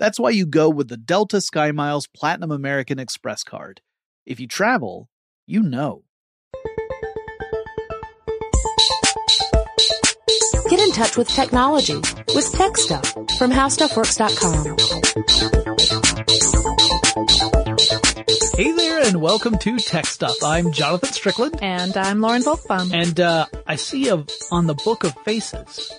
That's why you go with the Delta SkyMiles Platinum American Express card. If you travel, you know. Get in touch with technology with Tech Stuff from HowStuffWorks.com. Hey there, and welcome to Tech Stuff. I'm Jonathan Strickland. And I'm Lauren Vogelbaum. And uh, I see a, on the Book of Faces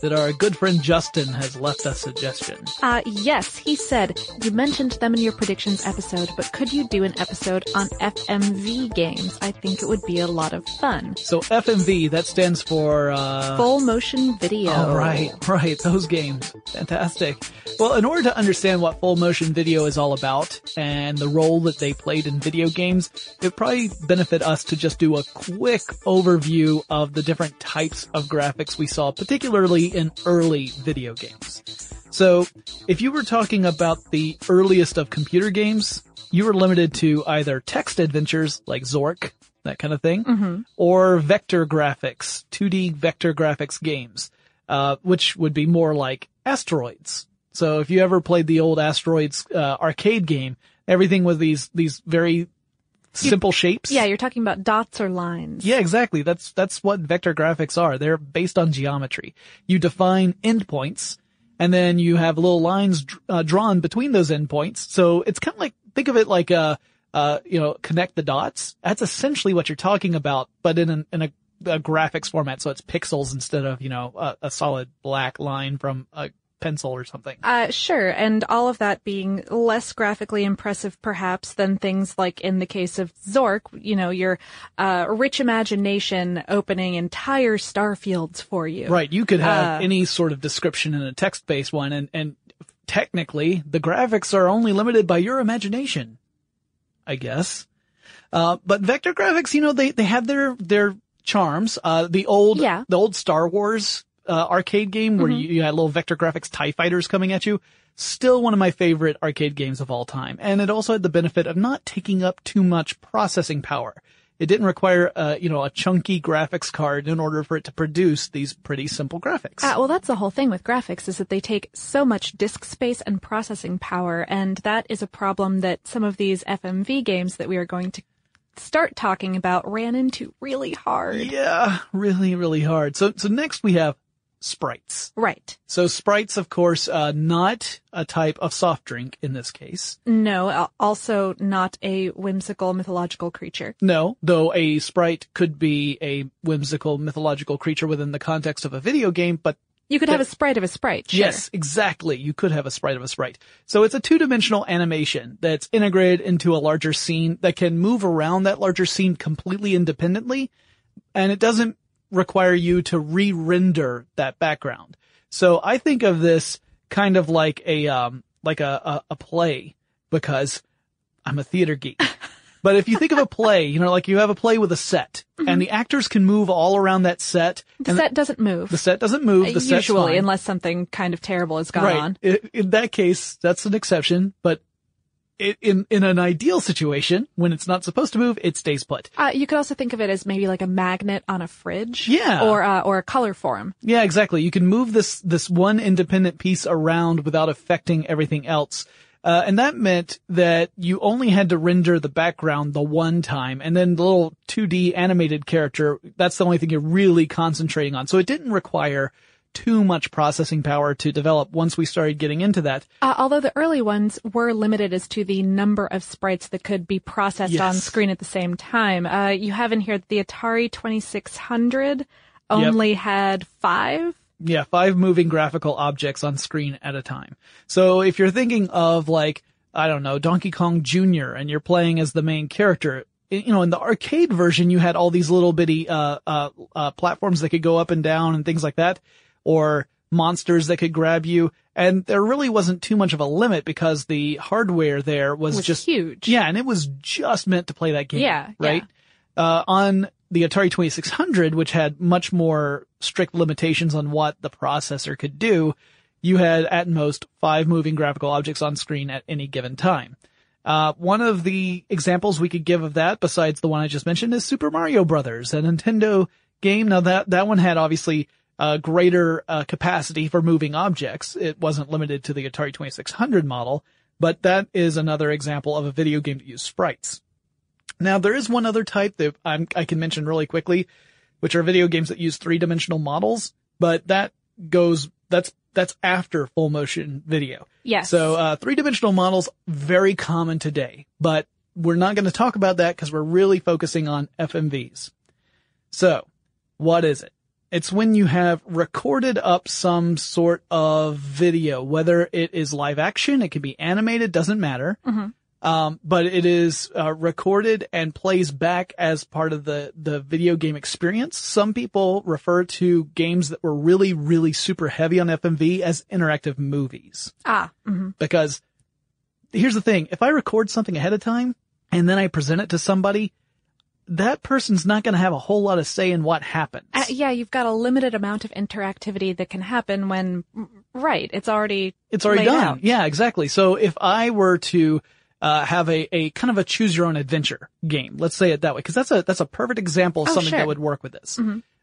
that our good friend Justin has left a suggestion. Uh, yes, he said, you mentioned them in your predictions episode, but could you do an episode on FMV games? I think it would be a lot of fun. So FMV, that stands for, uh... Full motion video. Oh, right, right, those games. Fantastic. Well, in order to understand what full motion video is all about and the role that they played in video games, it probably benefit us to just do a quick overview of the different types of graphics we saw, particularly in early video games. So, if you were talking about the earliest of computer games, you were limited to either text adventures like Zork, that kind of thing, mm-hmm. or vector graphics, 2D vector graphics games, uh, which would be more like asteroids. So if you ever played the old asteroids uh, arcade game, everything was these these very simple shapes. Yeah, you're talking about dots or lines. Yeah, exactly. That's that's what vector graphics are. They're based on geometry. You define endpoints, and then you have little lines uh, drawn between those endpoints. So it's kind of like think of it like a, uh, you know, connect the dots. That's essentially what you're talking about, but in an, in a, a graphics format. So it's pixels instead of you know a, a solid black line from a pencil or something. Uh, sure. And all of that being less graphically impressive perhaps than things like in the case of Zork, you know, your, uh, rich imagination opening entire star fields for you. Right. You could have Uh, any sort of description in a text-based one and, and technically the graphics are only limited by your imagination. I guess. Uh, but vector graphics, you know, they, they have their, their charms. Uh, the old, Yeah. the old Star Wars, uh, arcade game where Mhm. you, you had little vector graphics TIE fighters coming at you. Still one of my favorite arcade games of all time. And it also had the benefit of not taking up too much processing power. It didn't require, uh, you know, a chunky graphics card in order for it to produce these pretty simple graphics. Uh, well, that's the whole thing with graphics is that they take so much disk space and processing power, and that is a problem that some of these FMV games that we are going to start talking about ran into really hard. Yeah, really, really hard. So, so next we have sprites. Right. So sprites, of course, uh, not a type of soft drink in this case. No, also not a whimsical mythological creature. No, though a sprite could be a whimsical mythological creature within the context of a video game, but You could have a sprite of a sprite. Sure. Yes, exactly. You could have a sprite of a sprite. So it's a two-dimensional animation that's integrated into a larger scene that can move around that larger scene completely independently. And it doesn't require you to re-render that background. So I think of this kind of like a, um, like a, a, a play because I'm a theater geek. But if you think of a play, you know, like you have a play with a set and the actors can move all around that set. The set doesn't move. the set doesn't move. The usually, unless something kind of terrible has gone right. on. I- In that case, that's an exception, but in, in an ideal situation, when it's not supposed to move, it stays put. Uh, you could also think of it as maybe like a magnet on a fridge. Yeah. Or, uh, or a color form. Yeah, exactly. You can move this, this one independent piece around without affecting everything else. Uh, and that meant that you only had to render the background the one time and then the little 2D animated character, that's the only thing you're really concentrating on. So it didn't require too much processing power to develop once we started getting into that. Uh, although the early ones were limited as to the number of sprites that could be processed Yes. on screen at the same time. Uh, you have in here that the Atari 2600 only had five. Yeah, five moving graphical objects on screen at a time. So if you're thinking of like, I don't know, Donkey Kong Jr. and you're playing as the main character, you know, in the arcade version, you had all these little bitty, uh, uh, uh, platforms that could go up and down and things like that, or monsters that could grab you. And there really wasn't too much of a limit because the hardware there was, Was just huge. Yeah, and it was just meant to play that game. Yeah, Right? Uh, on the Atari 2600, which had much more strict limitations on what the processor could do, you had at most five moving graphical objects on screen at any given time. Uh, one of the examples we could give of that, besides the one I just mentioned, is Super Mario Brothers, a Nintendo game. Now that, that one had obviously uh, greater uh, capacity for moving objects. It wasn't limited to the Atari 2600 model, but that is another example of a video game that used sprites. Now there is one other type that I'm, I can mention really quickly, which are video games that use three-dimensional models, but that goes, that's, that's after full motion video. Yes. So, uh, three-dimensional models, very common today, but we're not going to talk about that because we're really focusing on FMVs. So, what is it? It's when you have recorded up some sort of video, whether it is live action, it can be animated, doesn't matter. Um, but it is uh, recorded and plays back as part of the the video game experience. Some people refer to games that were really, really super heavy on FMV as interactive movies ah. mhm. because here's the thing. If I record something ahead of time and then I present it to somebody, that person's not going to have a whole lot of say in what happens. Uh, yeah, you've got a limited amount of interactivity that can happen when, right, it's already It's already done. out. Yeah, exactly. So if I were to uh, have a, a kind of a choose your own adventure game, let's say it that way, because that's a that's a perfect example of Oh, something sure. that would work with this.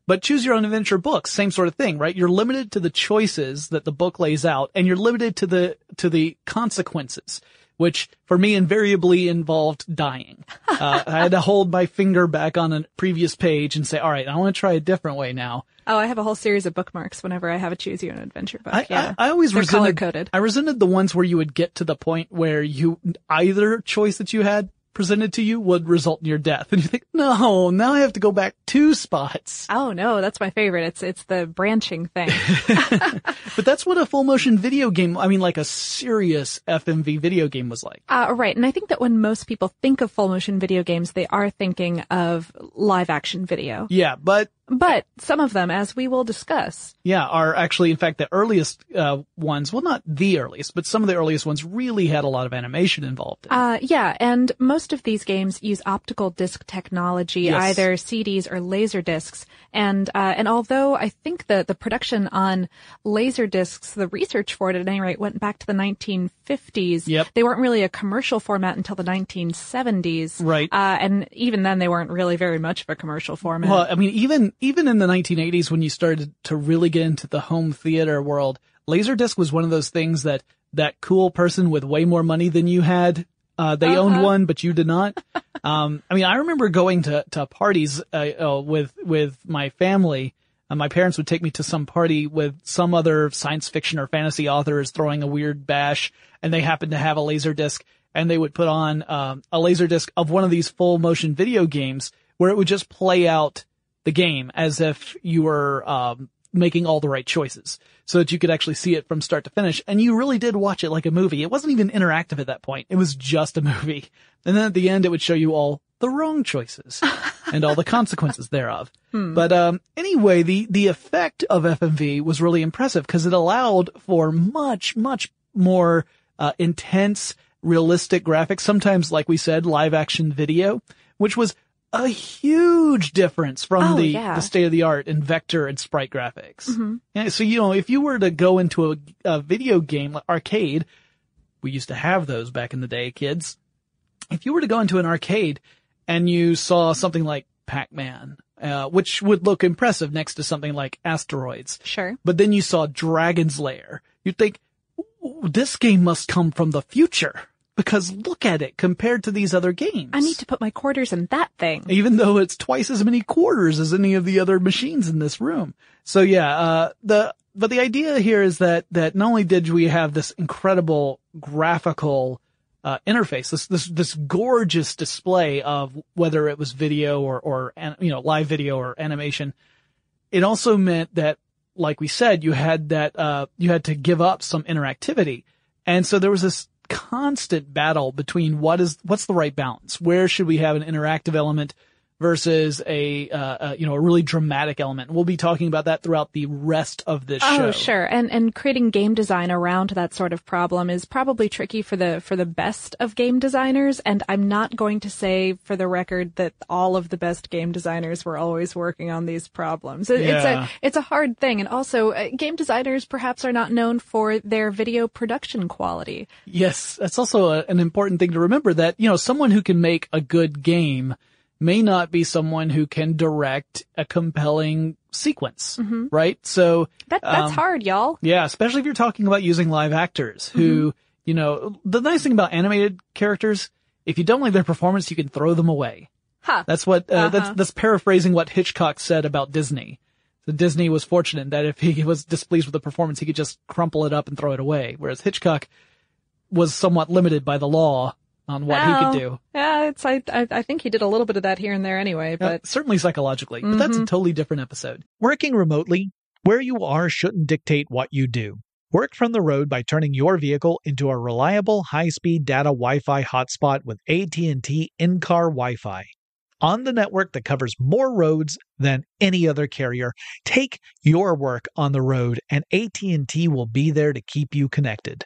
But choose your own adventure books, same sort of thing, right? You're limited to the choices that the book lays out, and you're limited to the to the consequences, which for me invariably involved dying. uh, I had to hold my finger back on a previous page and say, "All right, I want to try a different way now." Oh, I have a whole series of bookmarks whenever I have a choose your own adventure book. I, yeah. I, I always They're resented, color-coded. I resented the ones where you would get to the point where you, either choice that you had presented to you would result in your death. And you think, no, now I have to go back two spots. Oh no, that's my favorite. It's it's the branching thing. But that's what a full motion video game, I mean like a serious FMV video game was like. uh, right, and I think that when most people think of full motion video games, they are thinking of live action video. Yeah, but But some of them, as we will discuss, yeah, are actually, in fact, the earliest, uh, ones, well not the earliest, but some of the earliest ones really had a lot of animation involved. In. Uh, yeah, and most of these games use optical disc technology, Yes. either CDs or laser discs. And uh, and although I think the the production on laser discs, the research for it at any rate went back to the 1950s. Yep. They weren't really a commercial format until the 1970s. Right. Uh, and even then, they weren't really very much of a commercial format. Well, I mean, even even in the 1980s, when you started to really get into the home theater world, Laserdisc was one of those things that that cool person with way more money than you had Uh, they Uh-huh. owned one, but you did not. um, I mean, I remember going to, to parties, uh, uh, with, with my family. My parents would take me to some party with some other science fiction or fantasy authors throwing a weird bash and they happened to have a laser disc and they would put on, um, a laser disc of one of these full motion video games where it would just play out the game as if you were, um, making all the right choices so that you could actually see it from start to finish. And you really did watch it like a movie. It wasn't even interactive at that point. It was just a movie. And then at the end, it would show you all the wrong choices and all the consequences thereof. But, um, anyway, the, the effect of FMV was really impressive because it allowed for much, much more, uh, intense, realistic graphics. Sometimes, like we said, live action video, which was a huge difference from Oh, the, yeah. the state of the art in vector and sprite graphics. Yeah, so, you know, if you were to go into a, a video game like arcade, we used to have those back in the day, kids. If you were to go into an arcade and you saw something like Pac-Man, uh, which would look impressive next to something like Asteroids, Sure. but then you saw Dragon's Lair, you'd think, this game must come from the future. Because look at it compared to these other games. I need to put my quarters in that thing. even though it's twice as many quarters as any of the other machines in this room. So yeah, uh, the, but the idea here is that, that not only did we have this incredible graphical, uh, interface, this, this, this gorgeous display of whether it was video or, or, an- you know, live video or animation, it also meant that, like we said, you had that, uh, you had to give up some interactivity. And so there was this constant battle between what is, what's the right balance? Where should we have an interactive element versus a, uh, uh, you know, a really dramatic element? We'll be talking about that throughout the rest of this show. Oh, sure. And and creating game design around that sort of problem is probably tricky for the for the best of game designers. And I'm not going to say for the record that all of the best game designers were always working on these problems. It- It's a it's a hard thing. And also, uh, game designers perhaps are not known for their video production quality. Yes, that's also a, an important thing to remember that, you know, someone who can make a good game may not be someone who can direct a compelling sequence, right? So, That that's Um, hard, y'all. yeah, especially if you're talking about using live actors who, you know, the nice thing about animated characters, if you don't like their performance, you can throw them away. Huh. That's what, uh, that's, Uh-huh. that's paraphrasing what Hitchcock said about Disney. So Disney was fortunate that if he was displeased with the performance, he could just crumple it up and throw it away. Whereas Hitchcock was somewhat limited by the law on what he could do. Yeah, it's I, I I think he did a little bit of that here and there anyway, Uh, but certainly psychologically, but that's a totally different episode. Working remotely, where you are shouldn't dictate what you do. Work from the road by turning your vehicle into a reliable high-speed data Wi-Fi hotspot with AT&T in-car Wi-Fi. On the network that covers more roads than any other carrier, take your work on the road and AT&T will be there to keep you connected.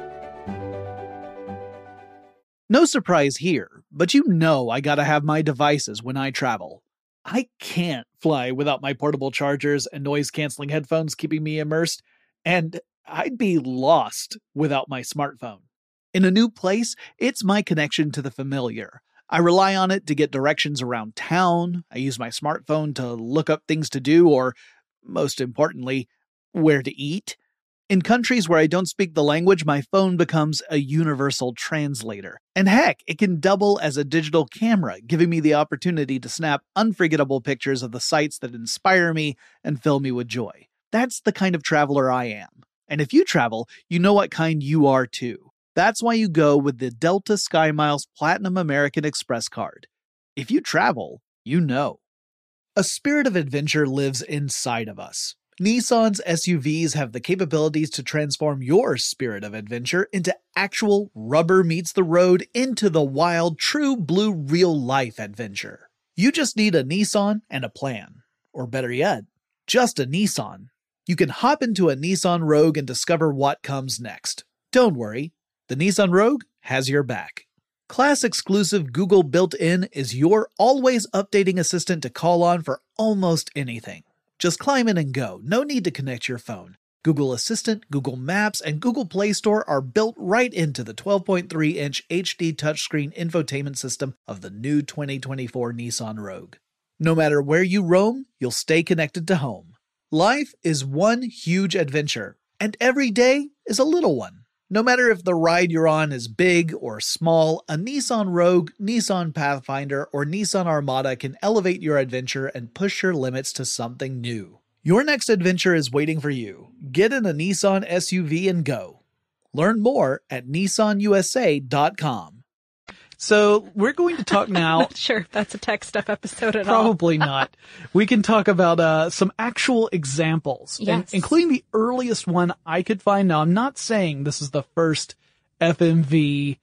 No surprise here, but you know I gotta have my devices when I travel. I can't fly without my portable chargers and noise canceling headphones keeping me immersed, and I'd be lost without my smartphone. In a new place, it's my connection to the familiar. I rely on it to get directions around town. I use my smartphone to look up things to do, or, most importantly, where to eat. In countries where I don't speak the language, my phone becomes a universal translator. And heck, it can double as a digital camera, giving me the opportunity to snap unforgettable pictures of the sights that inspire me and fill me with joy. That's the kind of traveler I am. And if you travel, you know what kind you are too. That's why you go with the Delta SkyMiles Platinum American Express card. If you travel, you know. A spirit of adventure lives inside of us. Nissan's SUVs have the capabilities to transform your spirit of adventure into actual rubber meets the road into the wild, true blue real life adventure. You just need a Nissan and a plan. Or better yet, just a Nissan. You can hop into a Nissan Rogue and discover what comes next. Don't worry, the Nissan Rogue has your back. Class exclusive Google built in is your always updating assistant to call on for almost anything. Just climb in and go, no need to connect your phone. Google Assistant, Google Maps, and Google Play Store are built right into the 12.3 inch HD touchscreen infotainment system of the new 2024 Nissan Rogue. No matter where you roam, you'll stay connected to home. Life is one huge adventure, and every day is a little one. No matter if the ride you're on is big or small, a Nissan Rogue, Nissan Pathfinder, or Nissan Armada can elevate your adventure and push your limits to something new. Your next adventure is waiting for you. Get in a Nissan SUV and go. Learn more at nissanusa.com. So we're going to talk now. Sure if that's a tech stuff episode at all. Probably not. We can talk about uh, some actual examples, and- Yes. including the earliest one I could find. Now, I'm not saying this is the first FMV.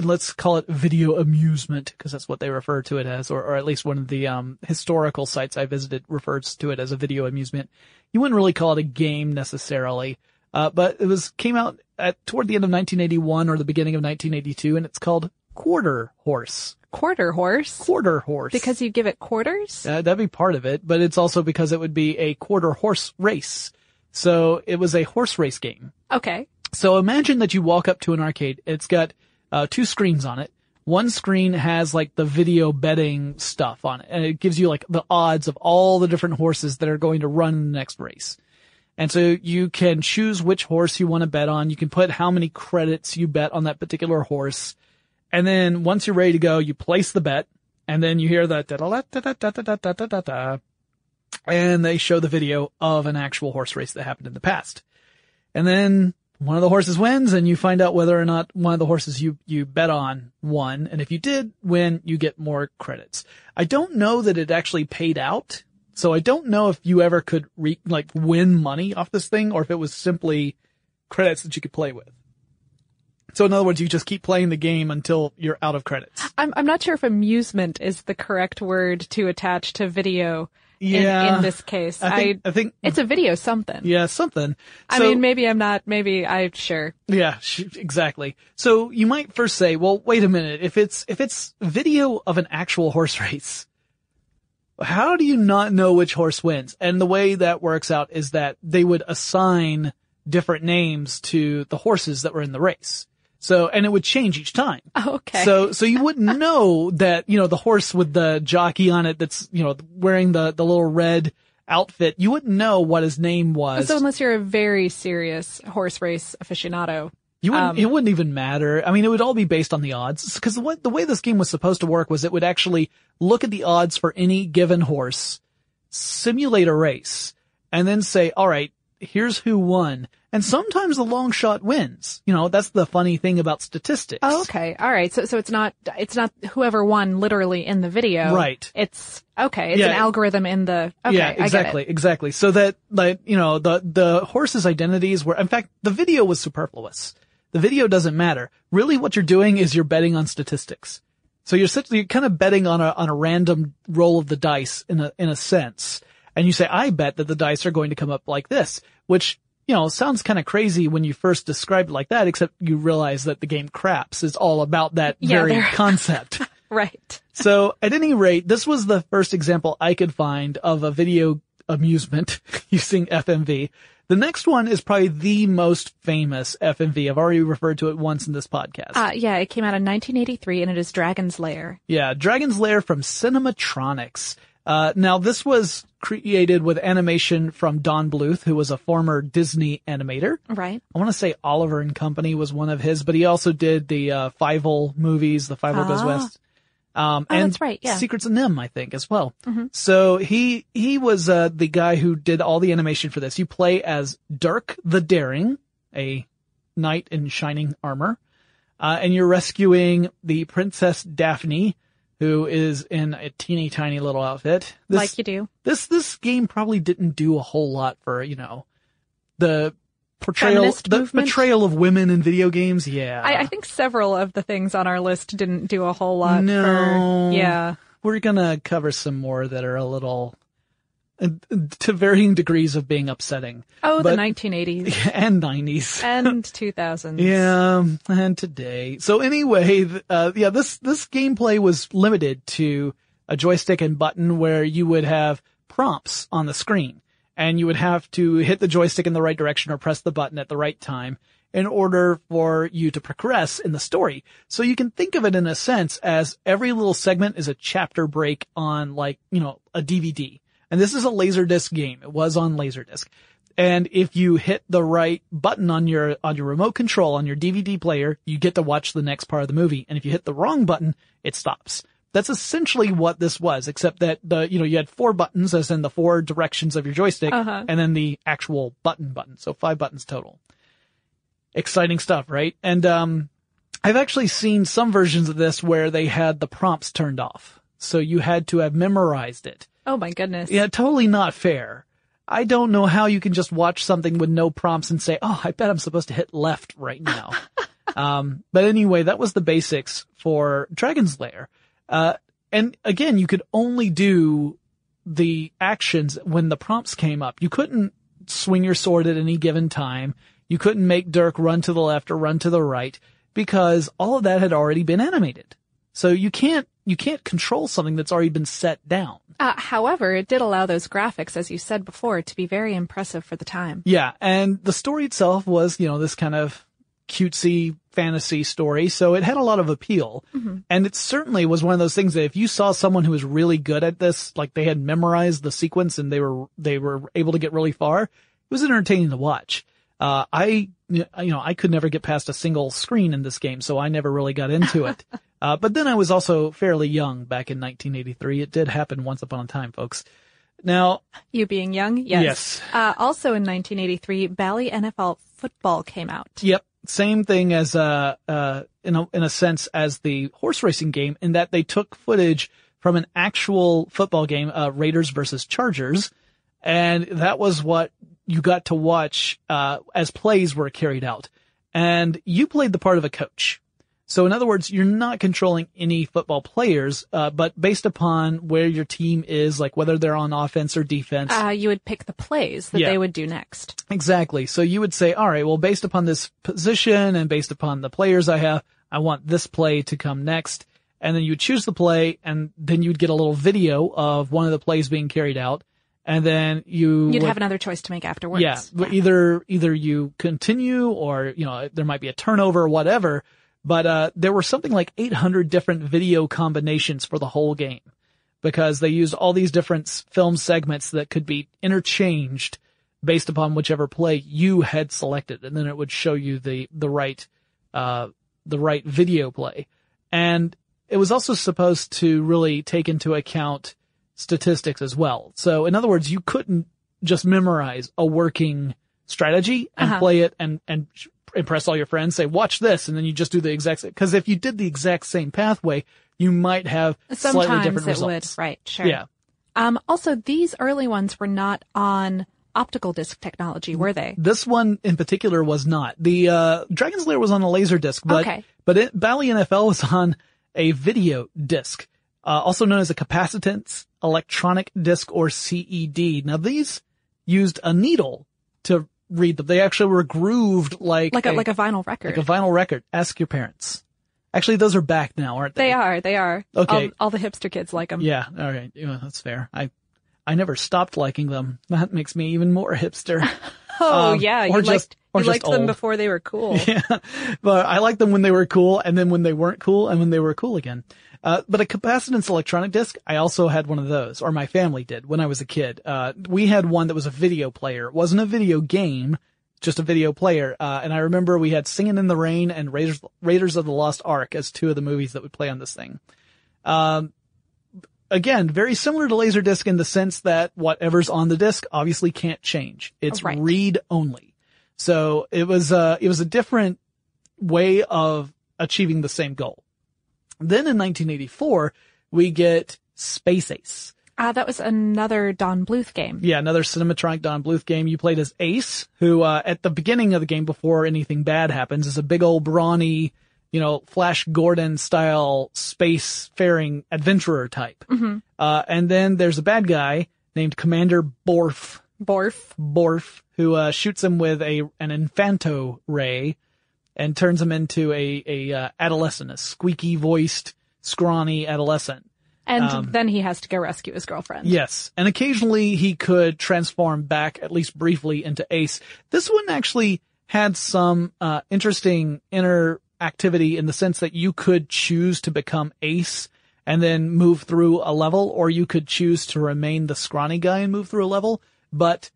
Let's call it video amusement because that's what they refer to it as, or, or at least one of the um, historical sites I visited refers to it as a video amusement. You wouldn't really call it a game necessarily, uh, but it was came out at toward the end of 1981 or the beginning of 1982, and it's called Quarter Horse. Quarter horse. Quarter Horse. Because you give it quarters? Uh, that'd be part of it, but it's also because it would be a quarter horse race. So it was a horse race game. Okay. So imagine that you walk up to an arcade. It's got uh, two screens on it. One screen has like the video betting stuff on it, and it gives you like the odds of all the different horses that are going to run in the next race. And so you can choose which horse you want to bet on. You can put how many credits you bet on that particular horse. And then once you're ready to go, you place the bet, and then you hear da da da da da da da da da da, and they show the video of an actual horse race that happened in the past. And then one of the horses wins, and you find out whether or not one of the horses you you bet on won. And if you did win, you get more credits. I don't know that it actually paid out, so I don't know if you ever could re- like win money off this thing, or if it was simply credits that you could play with. So in other words, you just keep playing the game until you're out of credits. I'm, I'm not sure if amusement is the correct word to attach to video in, Yeah. in this case. I think, I think, it's a video something. yeah, something. I mean, maybe I'm not, maybe I, sure. Yeah, sh- exactly. So you might first say, well, wait a minute. If it's, if it's video of an actual horse race, how do you not know which horse wins? And the way that works out is that they would assign different names to the horses that were in the race. So, and it would change each time. Okay. So, so you wouldn't know that, you know, the horse with the jockey on it that's, you know, wearing the, the little red outfit, you wouldn't know what his name was. So unless you're a very serious horse race aficionado. You wouldn't, Um, it wouldn't even matter. I mean, it would all be based on the odds. Because the way, the way this game was supposed to work was it would actually look at the odds for any given horse, simulate a race, and then say, all right, here's who won. And sometimes the long shot wins. You know, that's the funny thing about statistics. Oh, okay. All right. So, so it's not, it's not whoever won literally in the video. Right. It's, okay. It's Yeah. an algorithm in the, okay. yeah, I get it. exactly, exactly. So that, like, you know, the, the horses' identities were, in fact, the video was superfluous. The video doesn't matter. Really what you're doing is you're betting on statistics. So you're such, you're kind of betting on a, on a random roll of the dice in a, in a sense. And you say, I bet that the dice are going to come up like this, which, you know, sounds kind of crazy when you first describe it like that, except you realize that the game Craps is all about that Yeah, very concept. Right. So at any rate, this was the first example I could find of a video amusement using FMV. The next one is probably the most famous FMV. I've already referred to it once in this podcast. Uh, yeah, it came out in 1983 and it is Dragon's Lair. yeah, Dragon's Lair from Cinematronics. Uh, now this was created with animation from Don Bluth, who was a former Disney animator. Right. I want to say Oliver and Company was one of his, but he also did the uh, Fievel movies, the Fievel Goes Ah. West. Um, Oh, and that's right, yeah. Secrets of NIMH, I think, as well. So he he was uh, the guy who did all the animation for this. You play as Dirk the Daring, a knight in shining armor, uh, and you're rescuing the Princess Daphne, who is in a teeny tiny little outfit. This, like you do. this this game probably didn't do a whole lot for you know the portrayal Feminist the movement? portrayal of women in video games. Yeah, I, I think several of the things on our list didn't do a whole lot. No. For, yeah. we're gonna cover some more that are a little to varying degrees of being upsetting Oh, But- the 1980s and nineties. and 2000s. Yeah, and today. So anyway, uh, yeah, this, this gameplay was limited to a joystick and button where you would have prompts on the screen and you would have to hit the joystick in the right direction or press the button at the right time in order for you to progress in the story. So you can think of it in a sense as every little segment is a chapter break on like, you know, a DVD. And this is a Laserdisc game. It was on Laserdisc. And if you hit the right button on your, on your remote control on your DVD player, you get to watch the next part of the movie. And if you hit the wrong button, it stops. That's essentially what this was, except that the, you know, you had four buttons as in the four directions of your joystick Uh-huh. and then the actual button button. So five buttons total. Exciting stuff, right? And, um, I've actually seen some versions of this where they had the prompts turned off. So you had to have memorized it. Oh my goodness. Yeah, totally not fair. I don't know how you can just watch something with no prompts and say, oh, I bet I'm supposed to hit left right now. um, but anyway, that was the basics for Dragon's Lair. Uh, and again, you could only do the actions when the prompts came up. You couldn't swing your sword at any given time. You couldn't make Dirk run to the left or run to the right because all of that had already been animated. So you can't, you can't control something that's already been set down. Uh, however, it did allow those graphics, as you said before, to be very impressive for the time. Yeah, and the story itself was, you know, this kind of cutesy fantasy story, so it had a lot of appeal. And it certainly was one of those things that if you saw someone who was really good at this, like they had memorized the sequence and they were they were able to get really far, it was entertaining to watch. Uh, I, you know, I could never get past a single screen in this game, so I never really got into it. Uh, but then I was also fairly young back in 1983. It did happen once upon a time, folks. Now, You being young? Yes. Yes. Uh, also in 1983, Bally NFL football came out. Yep. Same thing as, uh, uh, in a, in a sense as the horse racing game in that they took footage from an actual football game, uh, Raiders versus Chargers. And that was what you got to watch, uh, as plays were carried out. And you played the part of a coach. So in other words, you're not controlling any football players, uh, but based upon where your team is, like whether they're on offense or defense. Uh, you would pick the plays that Yeah. they would do next. Exactly. So you would say, all right, well, based upon this position and based upon the players I have, I want this play to come next. And then you would choose the play and then you'd get a little video of one of the plays being carried out. And then you You'd would- have another choice to make afterwards. yeah, but either, either you continue or, you know, there might be a turnover or whatever. But, uh, there were something like 800 different video combinations for the whole game because they used all these different film segments that could be interchanged based upon whichever play you had selected. And then it would show you the, the right, uh, the right video play. And it was also supposed to really take into account statistics as well. So in other words, you couldn't just memorize a working strategy and Uh-huh. play it and, and impress all your friends, say, watch this, and then you just do the exact same. Cause if you did the exact same pathway, you might have slightly Sometimes different it results. would. Right. Sure. Yeah. Um, also, these early ones were not on optical disc technology, were they? This one in particular was not. The, uh, Dragon's Lair was on a laser disc, but, Okay. but it, Bally NFL was on a video disc, uh, also known as a capacitance electronic disc or CED. Now these used a needle to read them. They actually were grooved like, Like a, like a vinyl record. like a vinyl record. Ask your parents. Actually, those are back now, aren't they? they are. They are. Okay. All, all the hipster kids like them. Yeah. All right. Yeah, that's fair. I, I never stopped liking them. That makes me even more hipster. Oh Um, yeah. You liked just- or you liked them before they were cool. Yeah, but I liked them when they were cool, and then when they weren't cool, and when they were cool again. Uh, but a capacitance electronic disc, I also had one of those, or my family did when I was a kid. Uh, we had one that was a video player. It wasn't a video game, just a video player. Uh, and I remember we had Singing in the Rain and Raiders, Raiders of the Lost Ark as two of the movies that would play on this thing. Um, again, very similar to Laserdisc in the sense that whatever's on the disc obviously can't change. It's Right. read only. So it was, uh, it was a different way of achieving the same goal. Then in 1984, we get Space Ace. Ah, that was another Don Bluth game. Yeah, another Cinematronic Don Bluth game. You played as Ace, who uh, at the beginning of the game, before anything bad happens, is a big old brawny, you know, Flash Gordon style space faring adventurer type. Mm-hmm. Uh, and then there's a bad guy named Commander Borf, Borf. Borf, who uh, shoots him with a an Infanto ray and turns him into a a uh, adolescent, a squeaky voiced, scrawny adolescent. And Um, then he has to go rescue his girlfriend. Yes, and occasionally he could transform back, at least briefly, into Ace. This one actually had some uh, interesting inner activity in the sense that you could choose to become Ace and then move through a level, or you could choose to remain the scrawny guy and move through a level. But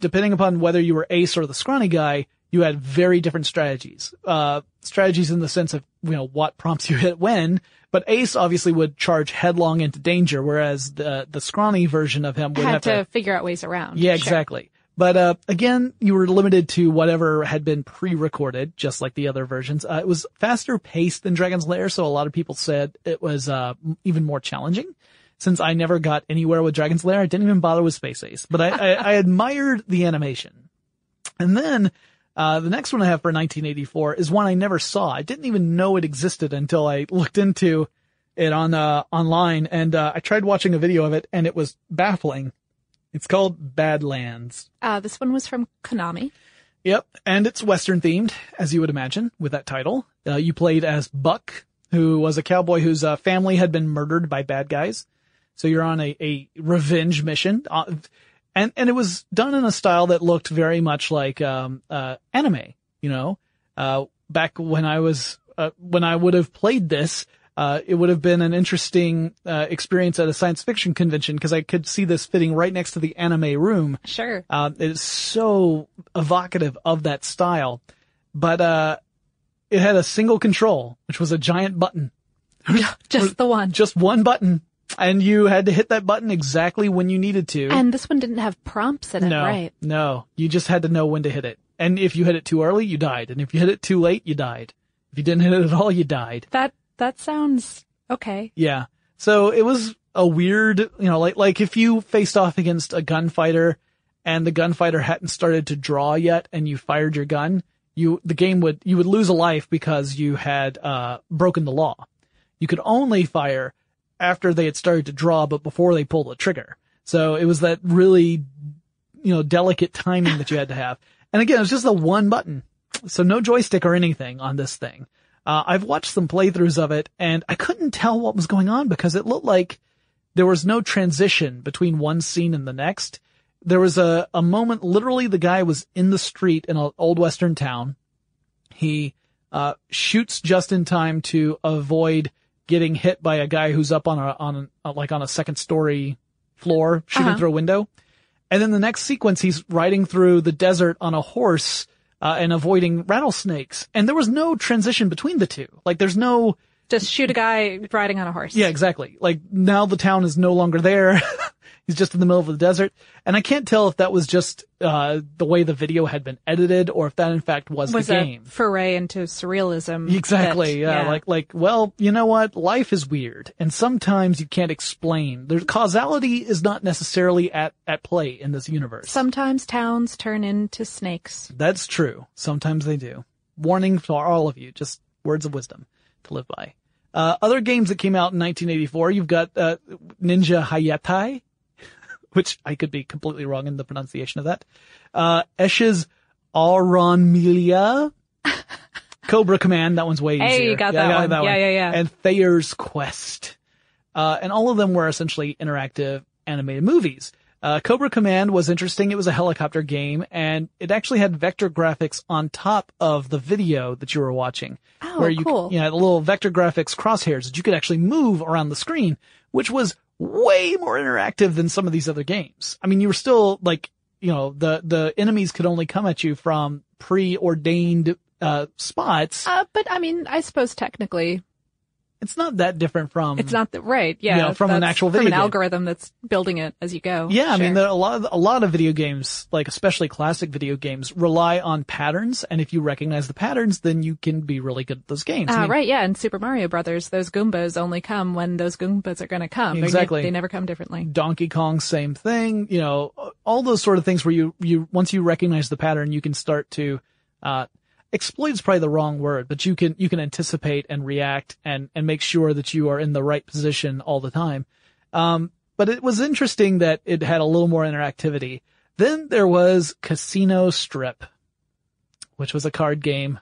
depending upon whether you were Ace or the scrawny guy, you had very different strategies. Uh, strategies in the sense of, you know, what prompts you hit when, but Ace obviously would charge headlong into danger, whereas the, the scrawny version of him would Had have to, to, figure out ways around. yeah, Sure. exactly. But, uh, again, you were limited to whatever had been pre-recorded, just like the other versions. Uh, it was faster paced than Dragon's Lair, so a lot of people said it was, uh, even more challenging. Since I never got anywhere with Dragon's Lair, I didn't even bother with Space Ace, but I, I, I admired the animation. And then, uh, the next one I have for 1984 is one I never saw. I didn't even know it existed until I looked into it on, uh, online and, uh, I tried watching a video of it and it was baffling. It's called Badlands. Uh, this one was from Konami. Yep. And it's Western themed, as you would imagine, with that title. Uh, you played as Buck, who was a cowboy whose uh, family had been murdered by bad guys. So you're on a, a revenge mission. And, and it was done in a style that looked very much like, um, uh, anime, you know, uh, back when I was, uh, when I would have played this, uh, it would have been an interesting, uh, experience at a science fiction convention because I could see this fitting right next to the anime room. Sure. Um, it is so evocative of that style, but uh, it had a single control, which was a giant button, Just the one. just one button, and you had to hit that button exactly when you needed to. And this one didn't have prompts in it, no, right? no, you just had to know when to hit it. And if you hit it too early, you died. And if you hit it too late, you died. If you didn't hit it at all, you died. That that sounds okay. Yeah. So it was a weird, you know, like, like if you faced off against a gunfighter and the gunfighter hadn't started to draw yet and you fired your gun, you, the game would, you would lose a life because you had, uh, broken the law. You could only fire after they had started to draw, but before they pulled the trigger. So it was that really, you know, delicate timing that you had to have. And again, it was just the one button. So no joystick or anything on this thing. Uh, I've watched some playthroughs of it and I couldn't tell what was going on because it looked like there was no transition between one scene and the next. There was a, a moment, literally the guy was in the street in an old western town. He, uh, shoots just in time to avoid getting hit by a guy who's up on a, on a, like on a second story floor shooting Uh-huh. through a window. And then the next sequence, he's riding through the desert on a horse, uh, and avoiding rattlesnakes. And there was no transition between the two. Like there's no, Just shoot a guy riding on a horse. yeah, exactly. Like now the town is no longer there. He's just in the middle of the desert. And I can't tell if that was just, uh, the way the video had been edited or if that in fact was, Was the a game. foray into surrealism. Exactly. that- yeah, Like, like, well, you know what? Life is weird and sometimes you can't explain. There's causality is not necessarily at, at play in this universe. sometimes towns turn into snakes. That's true. Sometimes they do. Warning for all of you, just words of wisdom to live by. Uh, other games that came out in 1984, you've got, uh, Ninja Hayatai, which I could be completely wrong in the pronunciation of that. Uh, Esh's Aurunmilla. Cobra Command, that one's way Hey, easier. you got Yeah, that one. Yeah, yeah, yeah. And Thayer's Quest. Uh, and all of them were essentially interactive animated movies. Uh, Cobra Command was interesting. It was a helicopter game and it actually had vector graphics on top of the video that you were watching. Oh, where you, cool. You know, the little vector graphics crosshairs that you could actually move around the screen, which was way more interactive than some of these other games. I mean, you were still like, you know, the, the enemies could only come at you from preordained, uh, spots. Uh, but I mean, I suppose technically it's not that different from It's not the right, yeah. You know, from an actual from video an game. algorithm that's building it as you go. Yeah, I mean, there are a lot of a lot of video games, like especially classic video games, rely on patterns, and if you recognize the patterns, then you can be really good at those games. I Ah, mean, right, yeah. In Super Mario Brothers, those Goombas only come when those Goombas are going to come. Exactly. They never come differently. Donkey Kong, same thing. You know, all those sort of things where you you once you recognize the pattern, you can start to uh, exploit is probably the wrong word, but you can you can anticipate and react and and make sure that you are in the right position all the time. Um, but it was interesting that it had a little more interactivity. Then there was Casino Strip, which was a card game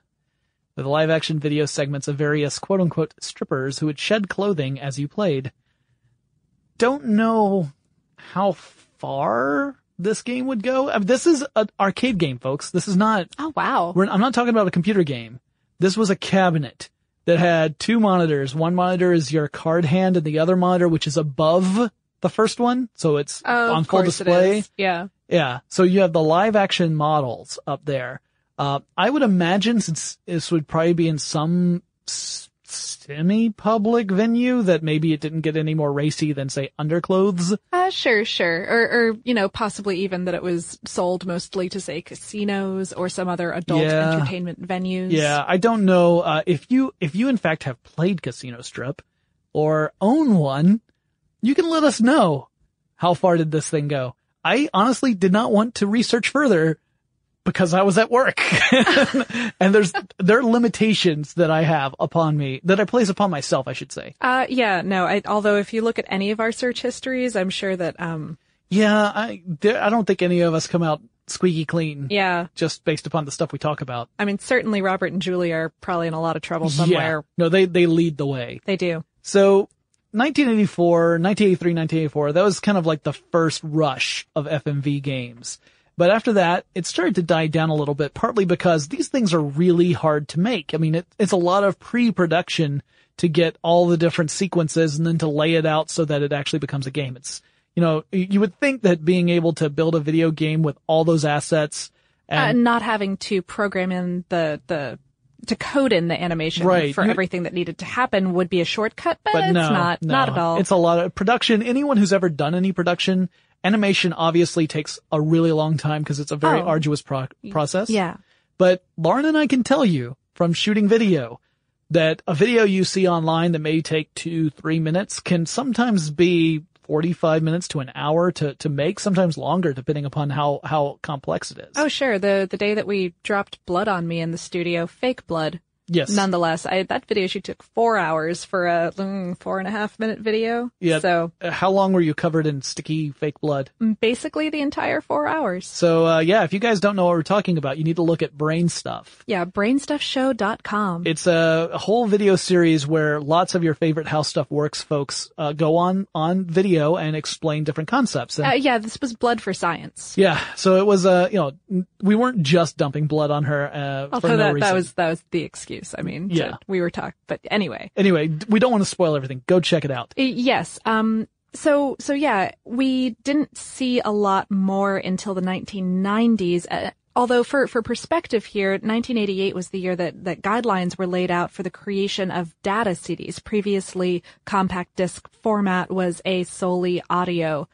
with live action video segments of various quote unquote strippers who would shed clothing as you played. Don't know how far this game would go. I mean, this is an arcade game, folks. This is not, Oh, wow. we're, I'm not talking about a computer game. This was a cabinet that had two monitors. One monitor is your card hand and the other monitor, which is above the first one. So it's Oh, on full display. Yeah. Yeah. So you have the live action models up there. Uh, I would imagine since this would probably be in some s- semi-public venue that maybe it didn't get any more racy than say underclothes. Uh, sure, sure. Or, or, you know, possibly even that it was sold mostly to say casinos or some other adult Yeah. entertainment venues. Yeah. I don't know, uh, if you, if you in fact have played Casino Strip or own one, you can let us know how far did this thing go. I honestly did not want to research further because I was at work. and there's, there are limitations that I have upon me, that I place upon myself, I should say. Uh, yeah, no, I, although if you look at any of our search histories, I'm sure that, um, Yeah, I, there, I don't think any of us come out squeaky clean. yeah, Just based upon the stuff we talk about. I mean, certainly Robert and Julie are probably in a lot of trouble somewhere. Yeah. No, they, they lead the way. They do. So 1984, 1983, 1984, that was kind of like the first rush of FMV games. But after that, it started to die down a little bit, partly because these things are really hard to make. I mean, it, it's a lot of pre-production to get all the different sequences and then to lay it out so that it actually becomes a game. It's, you know, you would think that being able to build a video game with all those assets Uh, and not having to program in the, the, to code in the animation Right. for You- everything that needed to happen would be a shortcut, but, but it's no, not, no. not at all. It's a lot of production. Anyone who's ever done any production, animation obviously takes a really long time because it's a very Oh. arduous pro- process. yeah. But Lauren and I can tell you from shooting video that a video you see online that may take two, three minutes can sometimes be 45 minutes to an hour to, to make, sometimes longer depending upon how, how complex it is. Oh, sure. The, the day that we dropped blood on me in the studio, fake blood, yes. nonetheless, I, that video she took four hours for a mm, four and a half minute video. Yeah. So Uh, How long were you covered in sticky fake blood? basically the entire four hours. So, uh, yeah, if you guys don't know what we're talking about, you need to look at brain stuff. Yeah. Brainstuffshow.com. It's a, a whole video series where lots of your favorite How Stuff Works folks uh, go on on video and explain different concepts. And, Uh, yeah, this was blood for science. yeah, so it was uh, you know, we weren't just dumping blood on her uh, for Although no that, reason. that was that was the excuse. I mean, to- Yeah. we were talking, but anyway, Anyway, we don't want to spoil everything. Go check it out. Yes. Um. So so yeah, we didn't see a lot more until the 1990s. Uh, although for for perspective here, 1988 was the year that that guidelines were laid out for the creation of data CDs. Previously, compact disc format was a solely audio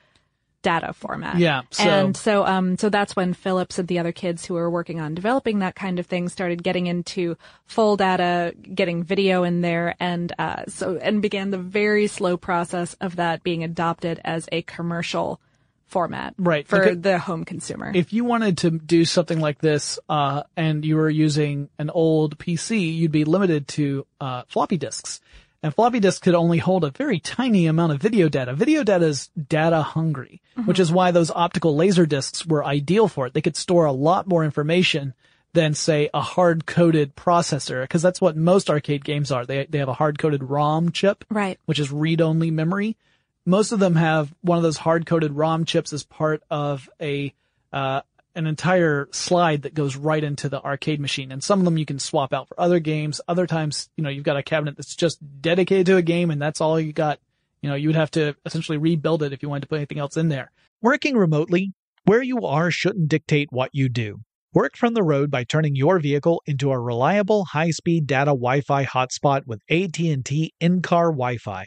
data format. Yeah, so- and so um so that's when Philips and the other kids who were working on developing that kind of thing started getting into full data, getting video in there, and uh so and began the very slow process of that being adopted as a commercial format Right, for because- the home consumer. If you wanted to do something like this, uh, and you were using an old PC, you'd be limited to, uh, floppy disks. And floppy disks could only hold a very tiny amount of video data. Video data is data hungry, which is why those optical laser disks were ideal for it. They could store a lot more information than say a hard coded processor, because that's what most arcade games are. They, they have a hard coded ROM chip right. which is read-only memory. Most of them have one of those hard-coded ROM chips as part of a uh, an entire slide that goes right into the arcade machine. And some of them you can swap out for other games. Other times, you know, you've got a cabinet that's just dedicated to a game, and that's all you got. You know, you would have to essentially rebuild it if you wanted to put anything else in there. Working remotely, where you are shouldn't dictate what you do. Work from the road by turning your vehicle into a reliable high-speed data Wi-Fi hotspot with AT&T in-car Wi-Fi.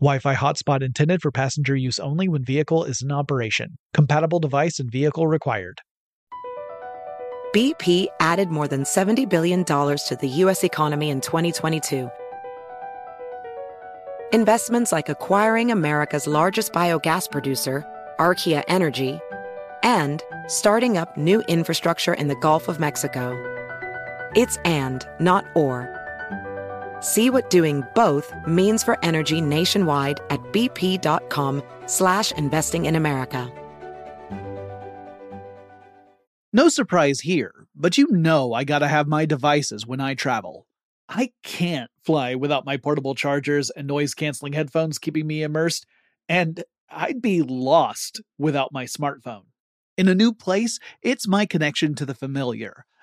Wi-Fi hotspot intended for passenger use only when vehicle is in operation. Compatible device and vehicle required. BP added more than $70 billion to the U.S. economy in 2022. Investments like acquiring America's largest biogas producer, Archaea Energy, and starting up new infrastructure in the Gulf of Mexico. It's and, not or. See what doing both means for energy nationwide at bp.com slash investing in America. No surprise here, but you know I gotta have my devices when I travel. I can't fly without my portable chargers and noise canceling headphones keeping me immersed, and I'd be lost without my smartphone. In a new place, it's my connection to the familiar.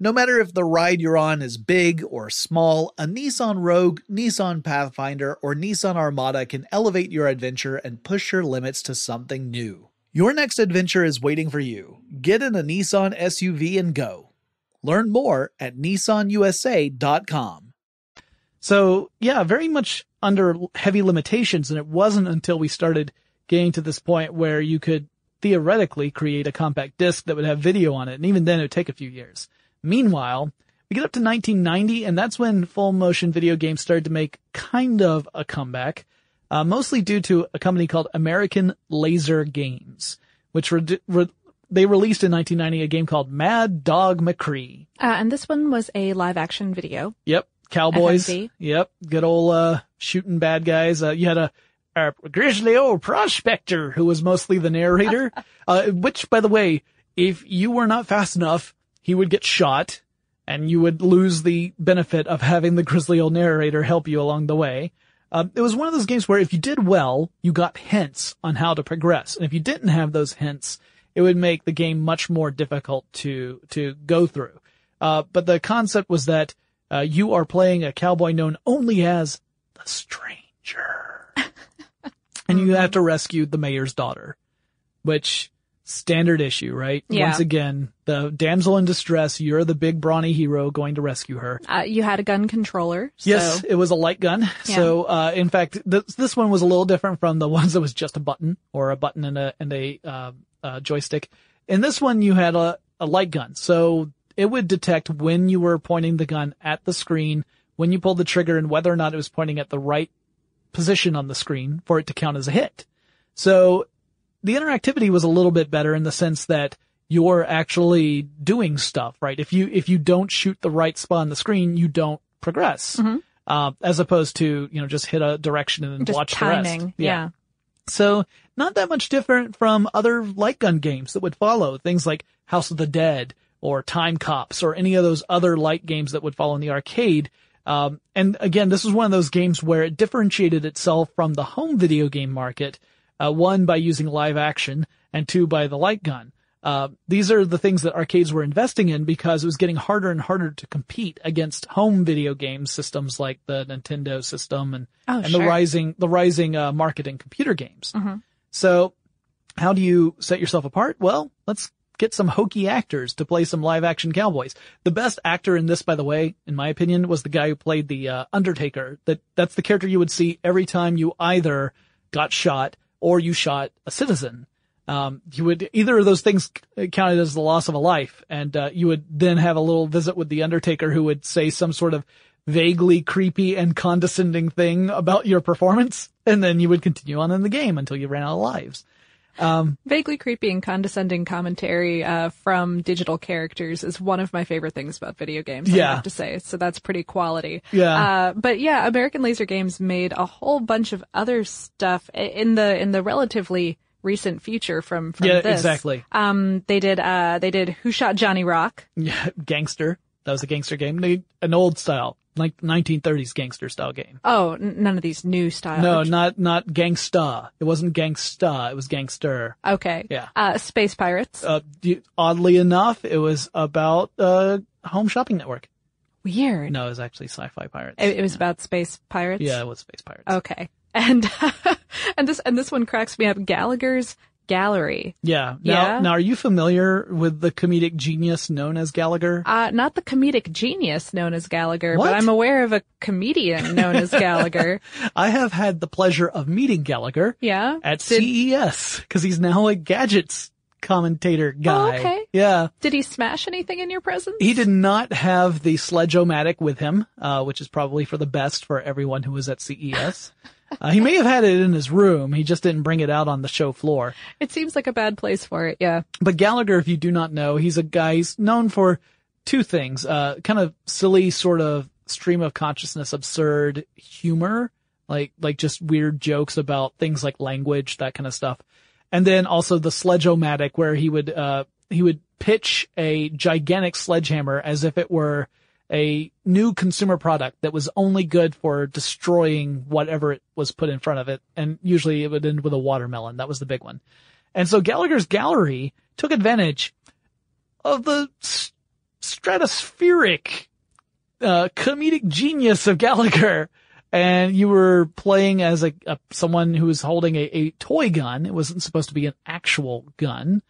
No matter if the ride you're on is big or small, a Nissan Rogue, Nissan Pathfinder, or Nissan Armada can elevate your adventure and push your limits to something new. Your next adventure is waiting for you. Get in a Nissan SUV and go. Learn more at nissanusa.com. So, yeah, very much under heavy limitations, and it wasn't until we started getting to this point where you could theoretically create a compact disc that would have video on it, and even then it would take a few years. Meanwhile, we get up to 1990, and that's when full motion video games started to make kind of a comeback, uh, mostly due to a company called American Laser Games, which re- re- they released in 1990 a game called Mad Dog McCree. Uh, and this one was a live action video. Yep, cowboys. FMV. Yep, good old uh, shooting bad guys. Uh, you had a, a grizzly old prospector who was mostly the narrator. uh, which, by the way, if you were not fast enough, he would get shot, and you would lose the benefit of having the grizzly old narrator help you along the way. Um, it was one of those games where if you did well, you got hints on how to progress, and if you didn't have those hints, it would make the game much more difficult to to go through. Uh, but the concept was that uh, you are playing a cowboy known only as the Stranger, and you have to rescue the mayor's daughter, which standard issue, right? Yeah. Once again, the damsel in distress. You're the big brawny hero going to rescue her. Uh, you had a gun controller. So Yes, it was a light gun. So, uh, in fact, this, this one was a little different from the ones that was just a button or a button and a, and a, uh, uh, joystick. In this one, you had a, a light gun. So it would detect when you were pointing the gun at the screen, when you pulled the trigger and whether or not it was pointing at the right position on the screen for it to count as a hit. So the interactivity was a little bit better in the sense that you're actually doing stuff, right? If you, if you don't shoot the right spot on the screen, you don't progress. uh, as opposed to, you know, just hit a direction and then Just watch timing. the rest. Yeah. So not that much different from other light gun games that would follow things like House of the Dead or Time Cops or any of those other light games that would follow in the arcade. Um, and again, this was one of those games where it differentiated itself from the home video game market. Uh, one by using live action and two by the light gun. Uh, these are the things that arcades were investing in because it was getting harder and harder to compete against home video game systems like the Nintendo system and, Oh, and the rising, the rising, uh, market in computer games. So how do you set yourself apart? Well, let's get some hokey actors to play some live action cowboys. The best actor in this, by the way, in my opinion, was the guy who played the, uh, Undertaker. That, that's the character you would see every time you either got shot or you shot a citizen. Um, you would, either of those things counted as the loss of a life. And, uh, you would then have a little visit with the Undertaker who would say some sort of vaguely creepy and condescending thing about your performance. And then you would continue on in the game until you ran out of lives. Vaguely creepy and condescending commentary uh, from digital characters is one of my favorite things about video games. I Yeah. have to say, so that's pretty quality. Yeah. Uh, but yeah, American Laser Games made a whole bunch of other stuff in the in the relatively recent future from from Yeah, this. exactly. Um, they did uh they did Who Shot Johnny Rock? Yeah, gangster. That was a gangster game. An old style, like 1930s gangster style game. Oh, n- none of these new style. No, not, not gangsta. It wasn't gangsta. It was gangster. Okay. Yeah. Uh, Space Pirates. Uh, oddly enough, it was about, uh, Home Shopping Network. Weird. No, it was actually Sci-Fi Pirates. It, it was about space pirates. yeah, it was Space Pirates. Okay. And and this and this one cracks me up. Gallagher's Gallery. Yeah. Now, Yeah? now are you familiar with the comedic genius known as Gallagher? Uh, not the comedic genius known as Gallagher, What? but I'm aware of a comedian known as Gallagher. I have had the pleasure of meeting Gallagher Yeah. at Did- CES because he's now a gadgets commentator guy. okay. Yeah. Did he smash anything in your presence? He did not have the sledge-o-matic with him, uh, which is probably for the best for everyone who was at CES. Uh, he may have had it in his room. He just didn't bring it out on the show floor. It seems like a bad place for it. Yeah. But Gallagher, if you do not know, he's a guy, he's known for two things, uh, kind of silly sort of stream of consciousness, absurd humor, like, like just weird jokes about things like language, that kind of stuff. And then also the sledge-o-matic where he would, uh, he would pitch a gigantic sledgehammer as if it were a new consumer product that was only good for destroying whatever it was put in front of it. And usually it would end with a watermelon. That was the big one. And so Gallagher's gallery took advantage of the stratospheric, uh, comedic genius of Gallagher. And you were playing as a, a someone who was holding a, a toy gun. It wasn't supposed to be an actual gun.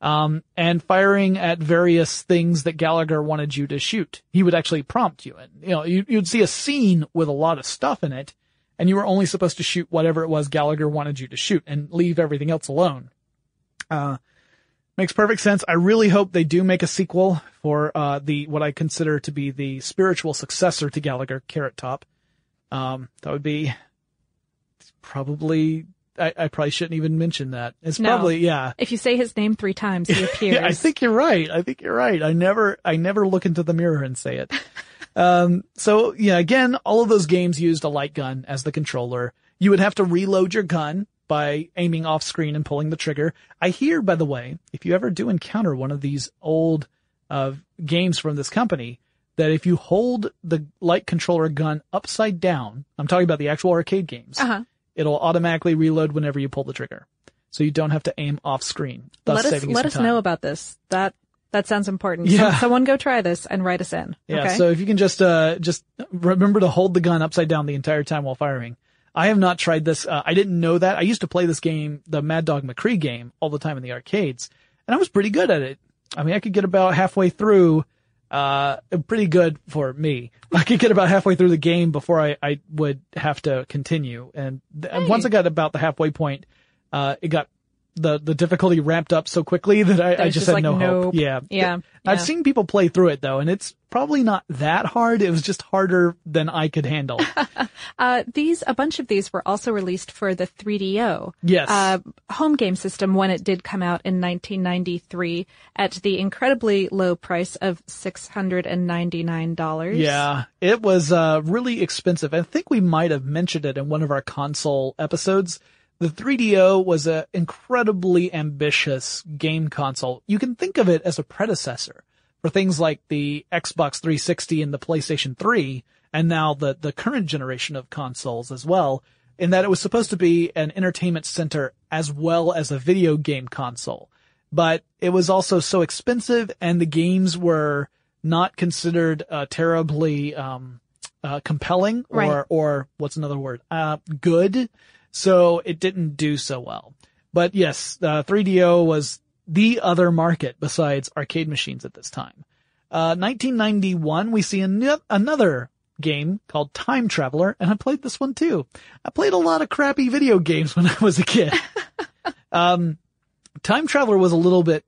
Um, and firing at various things that Gallagher wanted you to shoot. He would actually prompt you. And, you know, you, you'd see a scene with a lot of stuff in it, and you were only supposed to shoot whatever it was Gallagher wanted you to shoot and leave everything else alone. Uh, makes perfect sense. I really hope they do make a sequel for, uh, the, what I consider to be the spiritual successor to Gallagher, Carrot Top. Um, that would be probably, I, I probably shouldn't even mention that. It's No. probably, yeah. If you say his name three times, he appears. I think you're right. I think you're right. I never, I never look into the mirror and say it. um, so yeah, again, all of those games used a light gun as the controller. You would have to reload your gun by aiming off screen and pulling the trigger. I hear, by the way, if you ever do encounter one of these old, uh, games from this company, that if you hold the light controller gun upside down, I'm talking about the actual arcade games, Uh-huh. It'll automatically reload whenever you pull the trigger. So you don't have to aim off screen. Thus let us let us time. know about this. That that sounds important. Yeah. Some- someone go try this and write us in. Yeah. okay. So if you can just, uh, just remember to hold the gun upside down the entire time while firing. I have not tried this. Uh, I didn't know that. I used to play this game, the Mad Dog McCree game all the time in the arcades and I was pretty good at it. I mean, I could get about halfway through, uh, pretty good for me. I could get about halfway through the game before I, I would have to continue. And th- once I got about the halfway point, uh, it got the, the difficulty ramped up so quickly that I, I just, just had like no hope. nope. Yeah. Yeah, I've seen people play through it though, and it's probably not that hard. It was just harder than I could handle. Uh, these, a bunch of these were also released for the 3DO. Yes. Uh, home game system when it did come out in 1993 at the incredibly low price of $699. Yeah, it was uh, really expensive. I think we might have mentioned it in one of our console episodes. The 3DO was an incredibly ambitious game console. You can think of it as a predecessor for things like the Xbox 360 and the PlayStation 3, and now the, the current generation of consoles as well, in that it was supposed to be an entertainment center as well as a video game console. But it was also so expensive and the games were not considered uh, terribly um, uh, compelling or Right. or what's another word? Uh, good. So it didn't do so well. But yes, uh, 3DO was the other market besides arcade machines at this time. Uh, 1991, we see an- another game called Time Traveler, and I played this one too. I played a lot of crappy video games when I was a kid. um, Time Traveler was a little bit,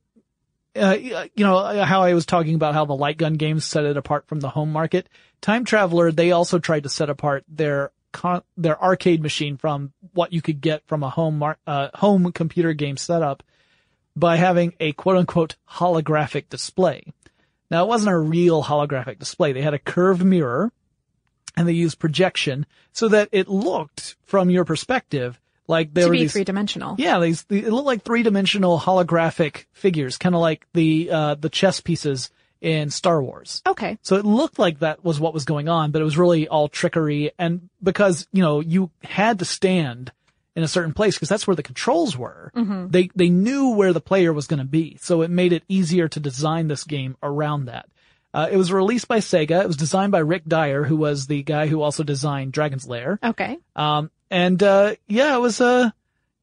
uh, you know, how I was talking about how the light gun games set it apart from the home market. Time Traveler, they also tried to set apart their con- their arcade machine from what you could get from a home mar- uh, home computer game setup by having a quote unquote holographic display. Now it wasn't a real holographic display. They had a curved mirror and they used projection so that it looked from your perspective like there To were be these three dimensional. yeah, these they look like three dimensional holographic figures, kind of like the uh the chess pieces in Star Wars. Okay. So it looked like that was what was going on, but it was really all trickery and because, you know, you had to stand in a certain place because that's where the controls were. They they knew where the player was going to be. So it made it easier to design this game around that. Uh, it was released by Sega. It was designed by Rick Dyer, who was the guy who also designed Dragon's Lair. Okay. Um, and, uh, yeah, it was a,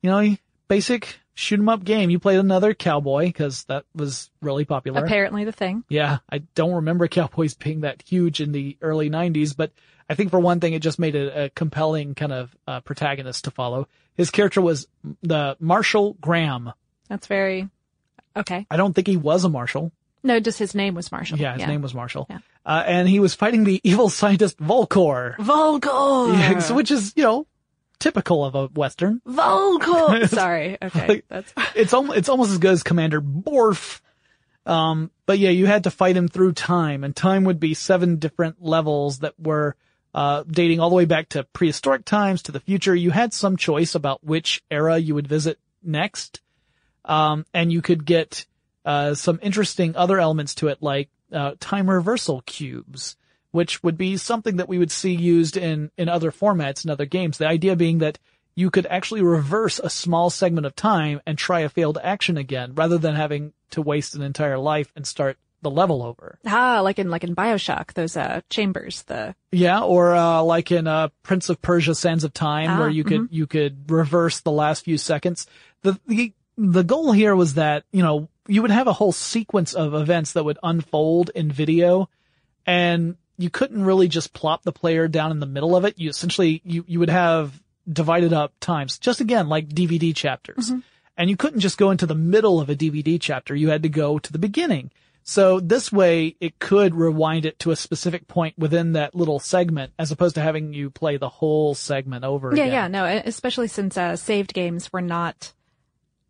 you know, basic shoot 'em up game. You played another cowboy because that was really popular. Apparently the thing. Yeah, I don't remember cowboys being that huge in the early 90s, but I think for one thing, it just made it a compelling kind of uh, protagonist to follow. His character was the Marshall Graham. That's very, okay. I don't think he was a marshal. No, just his name was Marshall. Yeah, his name was Marshall. Yeah. Uh, and he was fighting the evil scientist Volcor, Volcor. Yeah, which is, you know, typical of a Western. Volcor. Sorry. Okay. Like- That's, it's almost it's almost as good as Commander Borf. Um, but yeah, you had to fight him through time, and time would be seven different levels that were uh, dating all the way back to prehistoric times to the future. You had some choice about which era you would visit next, um, and you could get uh, some interesting other elements to it, like uh, time reversal cubes, which would be something that we would see used in in other formats in other games. The idea being that you could actually reverse a small segment of time and try a failed action again, rather than having to waste an entire life and start the level over. ah, like in, like in Bioshock, those, uh, chambers, the, Yeah, or uh, like in uh, Prince of Persia: Sands of Time, Ah, where you could you could reverse the last few seconds. The the the goal here was that you know you would have a whole sequence of events that would unfold in video, and you couldn't really just plop the player down in the middle of it. You essentially you you would have divided up times, just again like DVD chapters, and you couldn't just go into the middle of a DVD chapter. You had to go to the beginning. So this way it could rewind it to a specific point within that little segment as opposed to having you play the whole segment over yeah, again. yeah, no, especially since, uh, saved games were not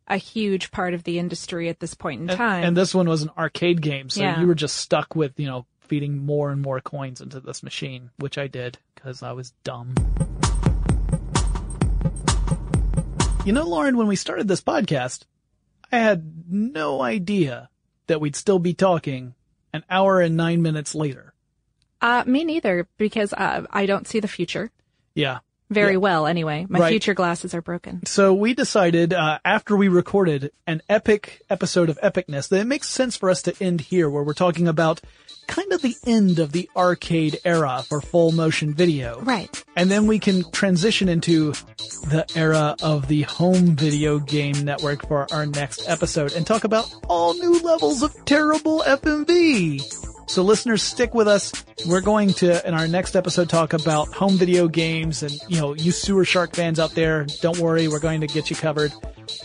a huge part of the industry at this point in And, time. and this one was an arcade game, so Yeah. you were just stuck with, you know, feeding more and more coins into this machine, which I did because I was dumb. You know, Lauren, when we started this podcast, I had no idea that we'd still be talking an hour and nine minutes later. uh, me neither, because, uh, I don't see the future Yeah. Very Yeah. well anyway. My Right. future glasses are broken. So we decided, uh, after we recorded an epic episode of Epicness, that it makes sense for us to end here where we're talking about kind of the end of the arcade era for full motion video. Right. And then we can transition into the era of the home video game network for our next episode and talk about all new levels of terrible FMV. So listeners, stick with us. We're going to, in our next episode, talk about home video games and, you know, you sewer shark fans out there, don't worry, we're going to get you covered.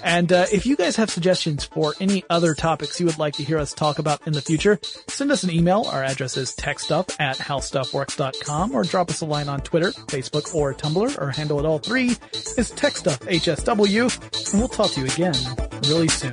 And uh, if you guys have suggestions for any other topics you would like to hear us talk about in the future, send us an email. Our address is techstuff at howstuffworks.com or drop us a line on Twitter, Facebook, or Tumblr. Our handle at all three is techstuffhsw. And we'll talk to you again really soon.